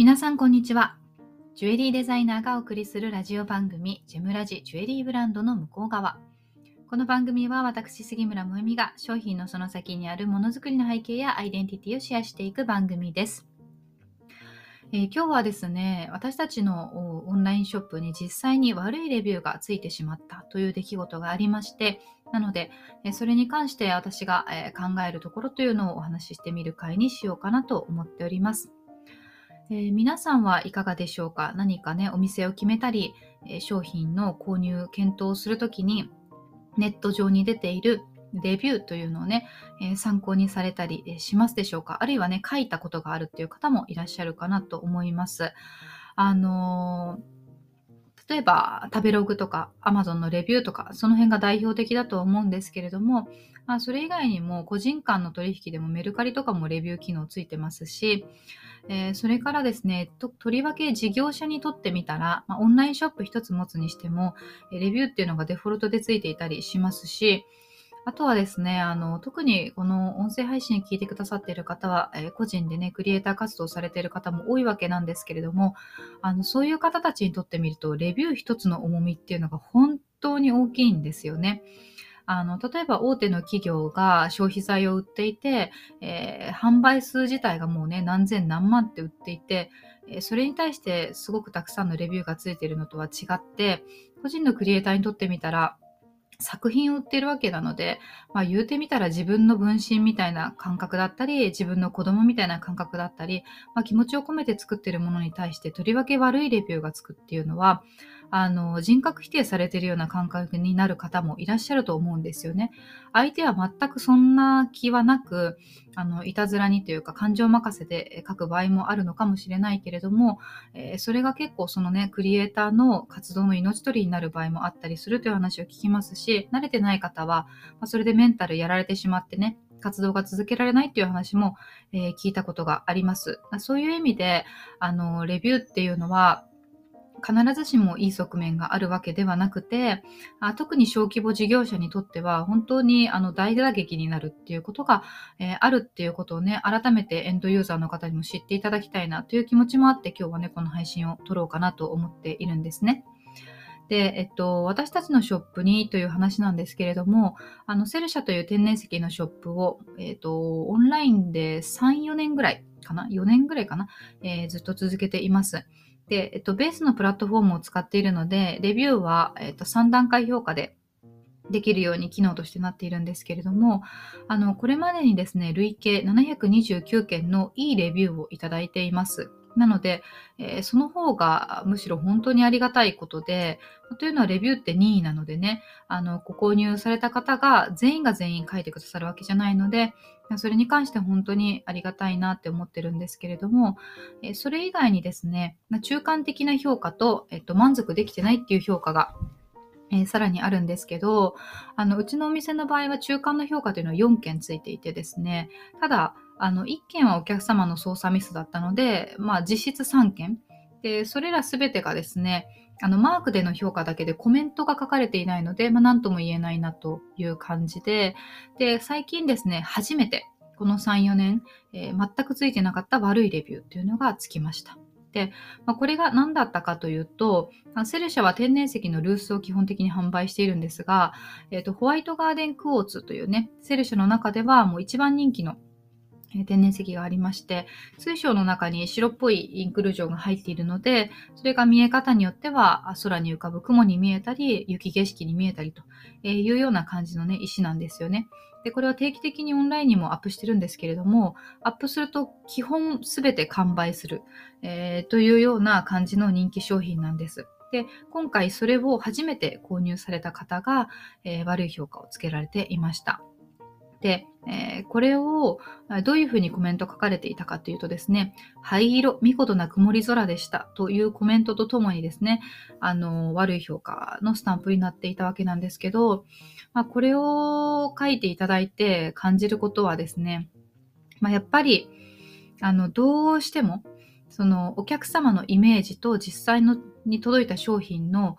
皆さんこんにちは。ジュエリーデザイナーがお送りするラジオ番組、ジェムラジジュエリーブランドの向こう側。この番組は私、杉村萌実が商品のその先にあるものづくりの背景やアイデンティティをシェアしていく番組です。えー、今日はですね、私たちのオンラインショップに実際に悪いレビューがついてしまったという出来事がありまして、なので、えそれに関して私がえ考えるところというのをお話ししてみる回にしようかなと思っております。えー、皆さんはいかがでしょうか？何かね、お店を決めたり、え商品の購入、検討するときに、ネット上に出ているレビューというのをね、え、参考にされたりしますでしょうか？あるいはね、書いたことがあるっていう方もいらっしゃるかなと思います。あのー例えば食べログとか Amazon のレビューとかその辺が代表的だと思うんですけれども、まあ、それ以外にも個人間の取引でもメルカリとかもレビュー機能ついてますし、えー、それからですねと、とりわけ事業者にとってみたら、まあ、オンラインショップ一つ持つにしても、レビューっていうのがデフォルトでついていたりしますし、あとはですね、あの、特にこの音声配信聞いてくださっている方は、えー、個人でね、クリエイター活動されている方も多いわけなんですけれども、あの、そういう方たちにとってみると、レビュー一つの重みっていうのが本当に大きいんですよね。あの、例えば大手の企業が消費財を売っていて、えー、販売数自体がもうね、何千何万って売っていて、それに対してすごくたくさんのレビューがついているのとは違って、個人のクリエイターにとってみたら、作品を売ってるわけなので、まあ、言うてみたら自分の分身みたいな感覚だったり、自分の子供みたいな感覚だったり、まあ、気持ちを込めて作ってるものに対してとりわけ悪いレビューがつくっていうのは、あの、人格否定されているような感覚になる方もいらっしゃると思うんですよね。相手は全くそんな気はなく、あの、いたずらにというか感情任せで書く場合もあるのかもしれないけれども、えー、それが結構そのね、クリエイターの活動の命取りになる場合もあったりするという話を聞きますし、慣れてない方は、まあ、それでメンタルやられてしまってね、活動が続けられないっていう話も、えー、聞いたことがあります。そういう意味で、あの、レビューっていうのは、必ずしもいい側面があるわけではなくて、あ特に小規模事業者にとっては本当にあの大打撃になるっていうことが、えー、あるっていうことをね、改めてエンドユーザーの方にも知っていただきたいなという気持ちもあって今日はね、この配信を撮ろうかなと思っているんですね。で、えっと、私たちのショップにという話なんですけれども、あの、セルシャという天然石のショップを、えっと、オンラインで3、4年ぐらいかな ?4 年ぐらいかな、えー、ずっと続けています。で、えっと、ベースのプラットフォームを使っているので、レビューは、えっと、3段階評価でできるように機能としてなっているんですけれども、あの、これまでにですね、累計729件のいいレビューをいただいています。なので、えー、その方がむしろ本当にありがたいことで、というのはレビューって任意なのでね、あの、ご購入された方が全員が全員書いてくださるわけじゃないので、それに関して本当にありがたいなって思ってるんですけれども、えー、それ以外にですね、中間的な評価と、えっと、満足できてないっていう評価がえー、さらにあるんですけど、あの、うちのお店の場合は中間の評価というのは4件ついていてですね、ただ、あの、1件はお客様の操作ミスだったので、まあ、実質3件。で、それらすべてがですね、あの、マークでの評価だけでコメントが書かれていないので、まあ、なんとも言えないなという感じで、で、最近ですね、初めて、この3、4年、えー、全くついてなかった悪いレビューというのがつきました。で、まあ、これが何だったかというと、セルシャは天然石のルースを基本的に販売しているんですが、えーと、ホワイトガーデンクォーツというね、セルシャの中ではもう一番人気の天然石がありまして、水晶の中に白っぽいインクルージョンが入っているので、それが見え方によっては空に浮かぶ雲に見えたり、雪景色に見えたりというような感じのね、石なんですよね。で、これは定期的にオンラインにもアップしてるんですけれども、アップすると基本すべて完売する、えー、というような感じの人気商品なんです。で、今回それを初めて購入された方が、えー、悪い評価をつけられていました。で、えー、これをどういうふうにコメント書かれていたかというとですね、灰色、見事な曇り空でしたというコメントとともにですね、あの、悪い評価のスタンプになっていたわけなんですけど、まあ、これを書いていただいて感じることはですね、まあ、やっぱり、あの、どうしても、そのお客様のイメージと実際のに届いた商品の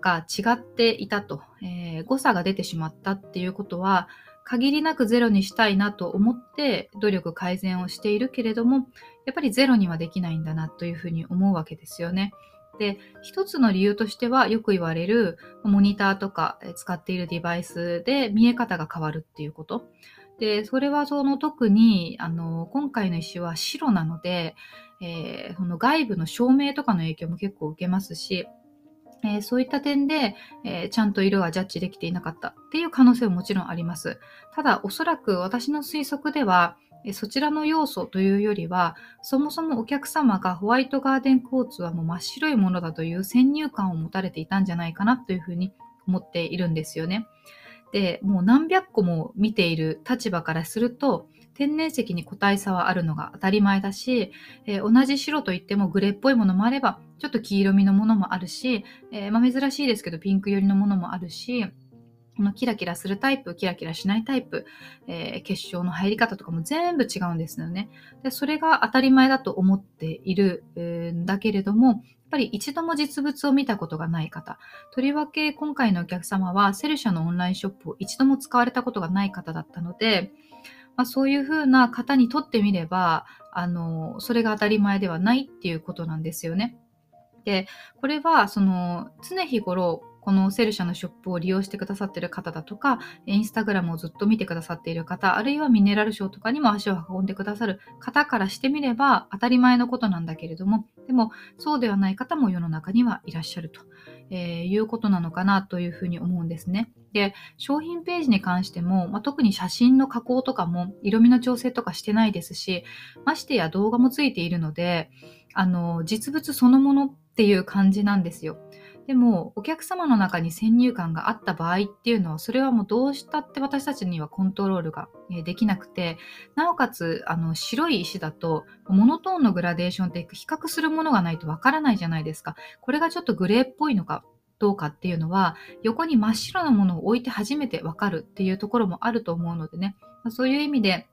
が違っていたと、えー、誤差が出てしまったっていうことは、限りなくゼロにしたいなと思って努力改善をしているけれども、やっぱりゼロにはできないんだなというふうに思うわけですよね。で、一つの理由としてはよく言われるモニターとか使っているデバイスで見え方が変わるっていうこと。で、それはその特にあの今回の石は白なので、えー、その外部の照明とかの影響も結構受けますし、えー、そういった点で、えー、ちゃんと色はジャッジできていなかったっていう可能性ももちろんあります。ただ、おそらく私の推測では、そちらの要素というよりは、そもそもお客様がホワイトガーデンコーツはもう真っ白いものだという先入観を持たれていたんじゃないかなというふうに思っているんですよね。で、もう何百個も見ている立場からすると、天然石に個体差はあるのが当たり前だし、えー、同じ白といってもグレーっぽいものもあれば、ちょっと黄色みのものもあるし、えー、まあ、珍しいですけどピンク寄りのものもあるし、このキラキラするタイプ、キラキラしないタイプ、えー、結晶の入り方とかも全部違うんですよね。でそれが当たり前だと思っているんだけれども、やっぱり一度も実物を見たことがない方。とりわけ今回のお客様はセルシャのオンラインショップを一度も使われたことがない方だったので、まあ、そういうふうな方にとってみれば、あの、それが当たり前ではないっていうことなんですよね。で、これは、その、常日頃、このセルシャのショップを利用してくださっている方だとか、インスタグラムをずっと見てくださっている方、あるいはミネラルショーとかにも足を運んでくださる方からしてみれば当たり前のことなんだけれども、でもそうではない方も世の中にはいらっしゃると、えー、いうことなのかなというふうに思うんですね。で、商品ページに関しても、まあ、特に写真の加工とかも色味の調整とかしてないですし、ましてや動画もついているので、あの、実物そのものっていう感じなんですよ。でも、お客様の中に先入観があった場合っていうのは、それはもうどうしたって私たちにはコントロールができなくて、なおかつ、あの、白い石だと、モノトーンのグラデーションって比較するものがないとわからないじゃないですか。これがちょっとグレーっぽいのか、どうかっていうのは、横に真っ白なものを置いて初めてわかるっていうところもあると思うのでね、そういう意味で、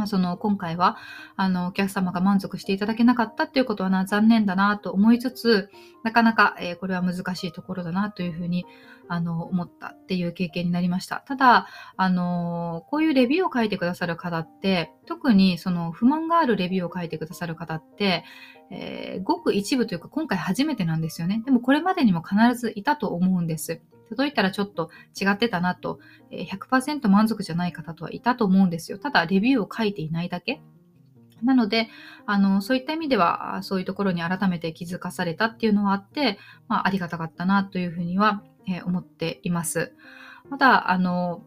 まあ、その今回はあのお客様が満足していただけなかったっていうことはな残念だなと思いつつなかなか、えー、これは難しいところだなというふうにあの思ったっていう経験になりました。ただ、あのこういうレビューを書いてくださる方って特にその不満があるレビューを書いてくださる方って、えー、ごく一部というか今回初めてなんですよね。でもこれまでにも必ずいたと思うんです。届いたらちょっと違ってたなと、100%満足じゃない方とはいたと思うんですよ。ただ、レビューを書いていないだけ。なので、あの、そういった意味では、そういうところに改めて気づかされたっていうのはあって、まあ、ありがたかったなというふうには、えー、思っています。また、あの、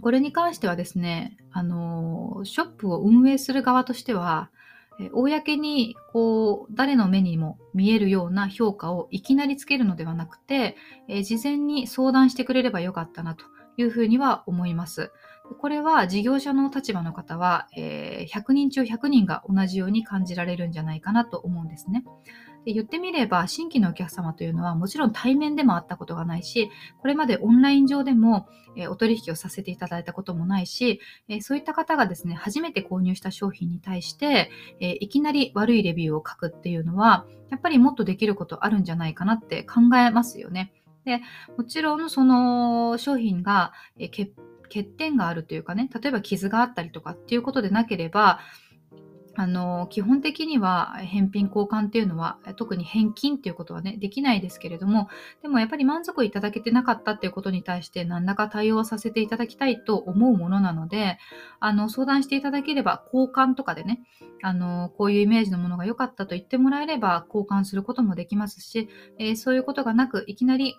これに関してはですね、あの、ショップを運営する側としては、え公にこう誰の目にも見えるような評価をいきなりつけるのではなくて、え事前に相談してくれればよかったなというふうには思います。これは事業者の立場の方は、え100人中100人が同じように感じられるんじゃないかなと思うんですね。で言ってみれば、新規のお客様というのはもちろん対面でも会ったことがないし、これまでオンライン上でも、えお取引をさせていただいたこともないし、えそういった方がですね、初めて購入した商品に対して、えいきなり悪いレビューを書くっていうのは、やっぱりもっとできることあるんじゃないかなって考えますよね。で、もちろんその商品が、え欠点があるというかね、例えば傷があったりとかっていうことでなければ、あの、基本的には返品交換っていうのは、特に返金っていうことはね、できないですけれども、でもやっぱり満足いただけてなかったっていうことに対して何らか対応させていただきたいと思うものなので、あの、相談していただければ交換とかでね、あの、こういうイメージのものが良かったと言ってもらえれば交換することもできますし、えー、そういうことがなく、いきなり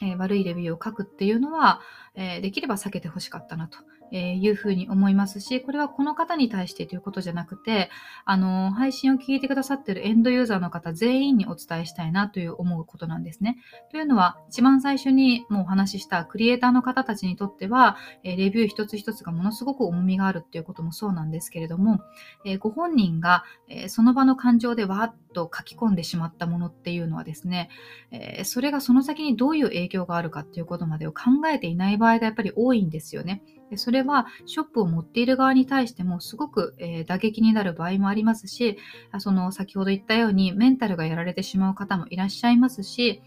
えー、悪いレビューを書くっていうのは、えー、できれば避けてほしかったなと。えーいうふうに思いますし、これはこの方に対してということじゃなくて、あの、配信を聞いてくださってるエンドユーザーの方全員にお伝えしたいなという思うことなんですね。というのは、一番最初にもうお話ししたクリエイターの方たちにとっては、えレビュー一つ一つがものすごく重みがあるっていうこともそうなんですけれども、えご本人が、えその場の感情でわーっと書き込んでしまったものっていうのはですね、えそれがその先にどういう影響があるかっていうことまでを考えていない場合がやっぱり多いんですよね。それはショップを持っている側に対してもすごく、え、打撃になる場合もありますし、その先ほど言ったようにメンタルがやられてしまう方もいらっしゃいますし、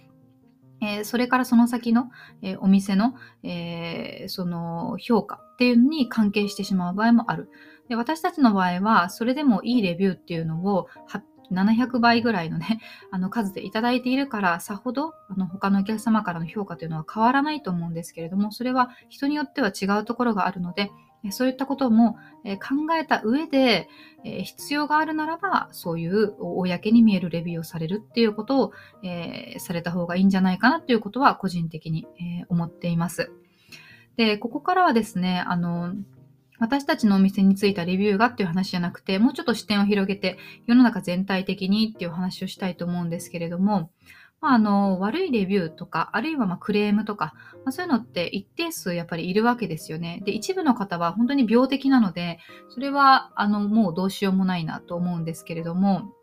え、それからその先の、え、お店の、え、その評価っていうのに関係してしまう場合もある。で私たちの場合は、それでもいいレビューっていうのを発700倍ぐらいのね、あの数でいただいているから、さほどあの他のお客様からの評価というのは変わらないと思うんですけれども、それは人によっては違うところがあるので、そういったことも考えた上で、必要があるならば、そういう公に見えるレビューをされるっていうことを、えー、された方がいいんじゃないかなということは個人的に、思っています。で、ここからはですね、あの、私たちのお店についたレビューがっていう話じゃなくて、もうちょっと視点を広げて、世の中全体的にっていう話をしたいと思うんですけれども、まあ、あの、悪いレビューとか、あるいはまクレームとか、まあ、そういうのって一定数やっぱりいるわけですよね。で、一部の方は本当に病的なので、それは、あの、もうどうしようもないなと思うんですけれども、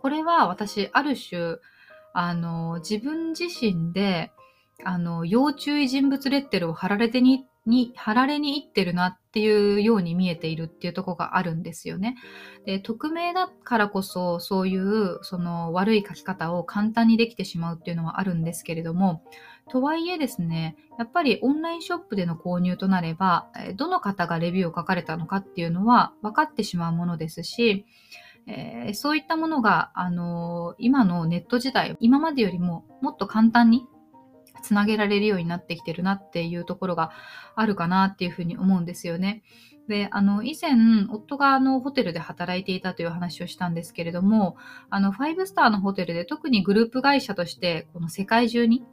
これは私、ある種、あの、自分自身で、あの、要注意人物レッテルを貼られてにに貼られに行ってるなっていうように見えているっていうとこがあるんですよね。で、匿名だからこそそういうその悪い書き方を簡単にできてしまうっていうのはあるんですけれども、とはいえですね、やっぱりオンラインショップでの購入となれば、どの方がレビューを書かれたのかっていうのは分かってしまうものですし、えー、そういったものが、あのー、今のネット時代、今までよりももっと簡単につなげられるようになってきてるなっていうところがあるかなっていうふうに思うんですよね。で、あの、以前、夫があの、ホテルで働いていたという話をしたんですけれども、あの、5スターのホテルで特にグループ会社として、この世界中に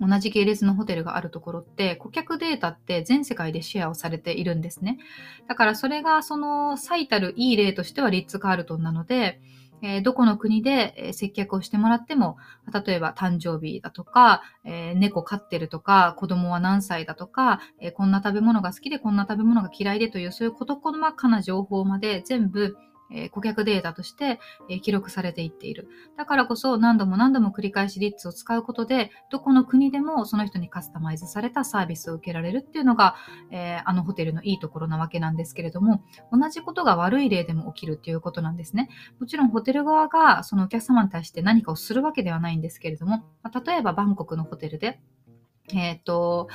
同じ系列のホテルがあるところって、顧客データって全世界でシェアをされているんですね。だからそれがその最たるいい例としてはリッツ・カールトンなので、えー、どこの国で、え接客をしてもらっても、例えば誕生日だとか、えー、猫飼ってるとか、子供は何歳だとか、えー、こんな食べ物が好きでこんな食べ物が嫌いでという、そういう事細かな情報まで全部え顧客データとして、え記録されていっている。だからこそ何度も何度も繰り返しリッツを使うことで、どこの国でもその人にカスタマイズされたサービスを受けられるっていうのが、え、あのホテルのいいところなわけなんですけれども、同じことが悪い例でも起きるっていうことなんですね。もちろんホテル側がそのお客様に対して何かをするわけではないんですけれども、ま例えばバンコクのホテルで、えっ、ー、と、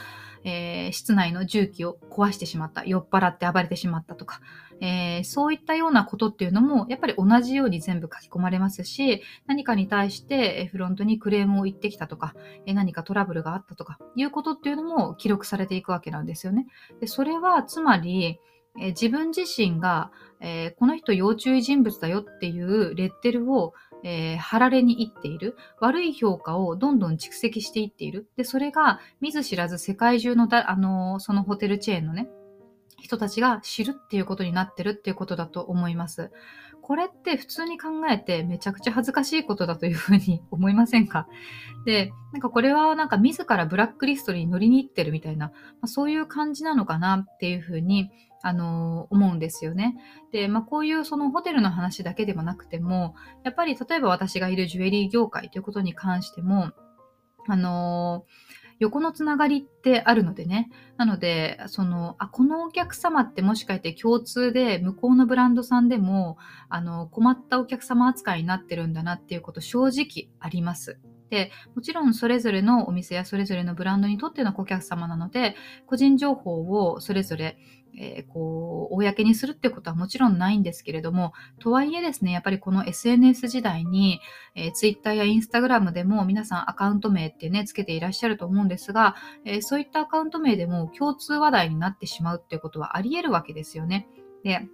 えー、室内の重機を壊してしまった、酔っ払って暴れてしまったとか、えー、そういったようなことっていうのも、やっぱり同じように全部書き込まれますし、何かに対してフロントにクレームを言ってきたとか、え何かトラブルがあったとか、いうことっていうのも記録されていくわけなんですよね。でそれは、つまり、え自分自身が、え、この人要注意人物だよっていうレッテルをえー、貼られに行っている。悪い評価をどんどん蓄積していっている。で、それが見ず知らず世界中のだ、あのー、そのホテルチェーンのね、人たちが知るっていうことになってるっていうことだと思います。これって普通に考えてめちゃくちゃ恥ずかしいことだというふうに思いませんか？で、なんかこれはなんか自らブラックリストに乗りに行ってるみたいな、まあ、そういう感じなのかなっていうふうにあの、思うんですよね。で、まあ、こういうそのホテルの話だけでもなくても、やっぱり例えば私がいるジュエリー業界ということに関しても、あの横のつながりってあるのでね。なので、その、あ、このお客様ってもしかして共通で、向こうのブランドさんでも、あの、困ったお客様扱いになってるんだなっていうこと正直あります。で、もちろんそれぞれのお店やそれぞれのブランドにとっての顧客様なので、個人情報をそれぞれえー、こう、公にするってことはもちろんないんですけれども、とはいえですね、やっぱりこの SNS 時代に、えー、Twitter や Instagram でも皆さんアカウント名ってね、つけていらっしゃると思うんですが、えー、そういったアカウント名でも共通話題になってしまうっていうことはあり得るわけですよね。で、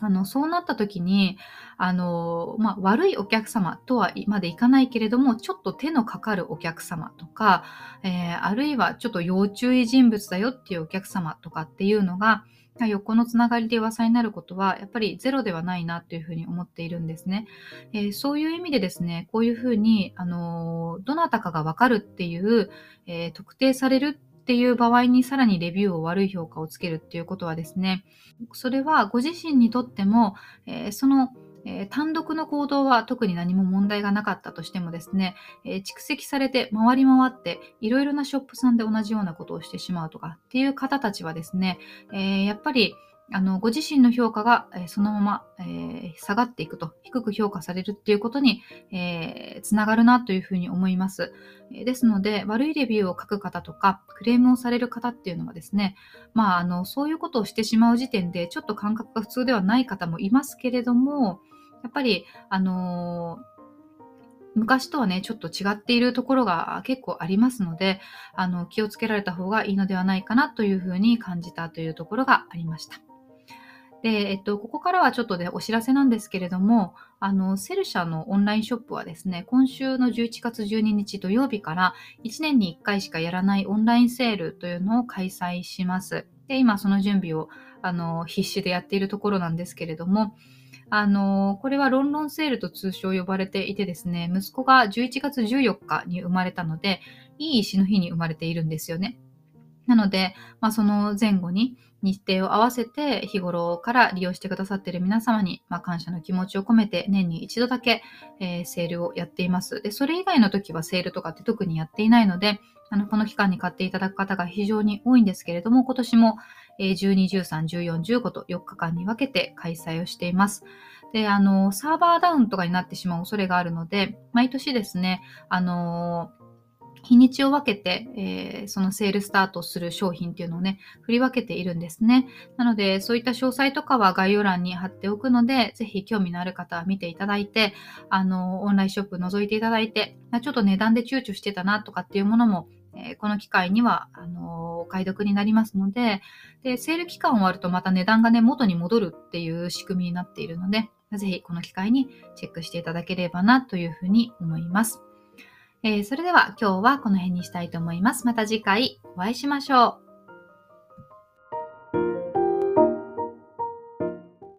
あの、そうなった時に、あの、まあ、悪いお客様とはまでいかないけれども、ちょっと手のかかるお客様とか、えー、あるいはちょっと要注意人物だよっていうお客様とかっていうのが、横のつながりで噂になることは、やっぱりゼロではないなというふうに思っているんですね。えー、そういう意味でですね、こういうふうに、あのどなたかがわかるっていう、えー、特定されるっていう場合にさらにレビューを悪い評価をつけるっていうことはですね、それはご自身にとっても、えー、そのえ、単独の行動は特に何も問題がなかったとしてもですね、え、蓄積されて回り回っていろいろなショップさんで同じようなことをしてしまうとかっていう方たちはですね、え、やっぱりあの、ご自身の評価が、え、そのまま、えー、下がっていくと、低く評価されるっていうことに、えー、つながるなというふうに思います。えですので、悪いレビューを書く方とか、クレームをされる方っていうのはですね、まあ、あの、そういうことをしてしまう時点で、ちょっと感覚が普通ではない方もいますけれども、やっぱり、あの昔とはね、ちょっと違っているところが結構ありますので、あの、気をつけられた方がいいのではないかなというふうに感じたというところがありました。で、えっと、ここからはちょっとでお知らせなんですけれども、あの、セル社のオンラインショップはですね、今週の11月12日土曜日から1年に1回しかやらないオンラインセールというのを開催します。で、今その準備を、あの、必死でやっているところなんですけれども、あの、これはロンロンセールと通称呼ばれていてですね、息子が11月14日に生まれたので、いい石の日に生まれているんですよね。なので、まあ、その前後に日程を合わせて日頃から利用してくださっている皆様に、まあ、感謝の気持ちを込めて年に一度だけ、えー、セールをやっています。で、それ以外の時はセールとかって特にやっていないので、あの、この期間に買っていただく方が非常に多いんですけれども、今年も12、13、14、15と4日間に分けて開催をしています。で、あの、サーバーダウンとかになってしまう恐れがあるので、毎年ですね、あの、日にちを分けて、えー、そのセールスタートする商品っていうのをね、振り分けているんですね。なので、そういった詳細とかは概要欄に貼っておくので、ぜひ興味のある方は見ていただいて、あの、オンラインショップ覗いていただいて、ちょっと値段で躊躇してたなとかっていうものも、えー、この機会には、あのお買い得になりますので、で、セール期間終わるとまた値段がね、元に戻るっていう仕組みになっているので、ぜひこの機会にチェックしていただければなというふうに思います。えー、それでは今日はこの辺にしたいと思います。また次回お会いしましょう。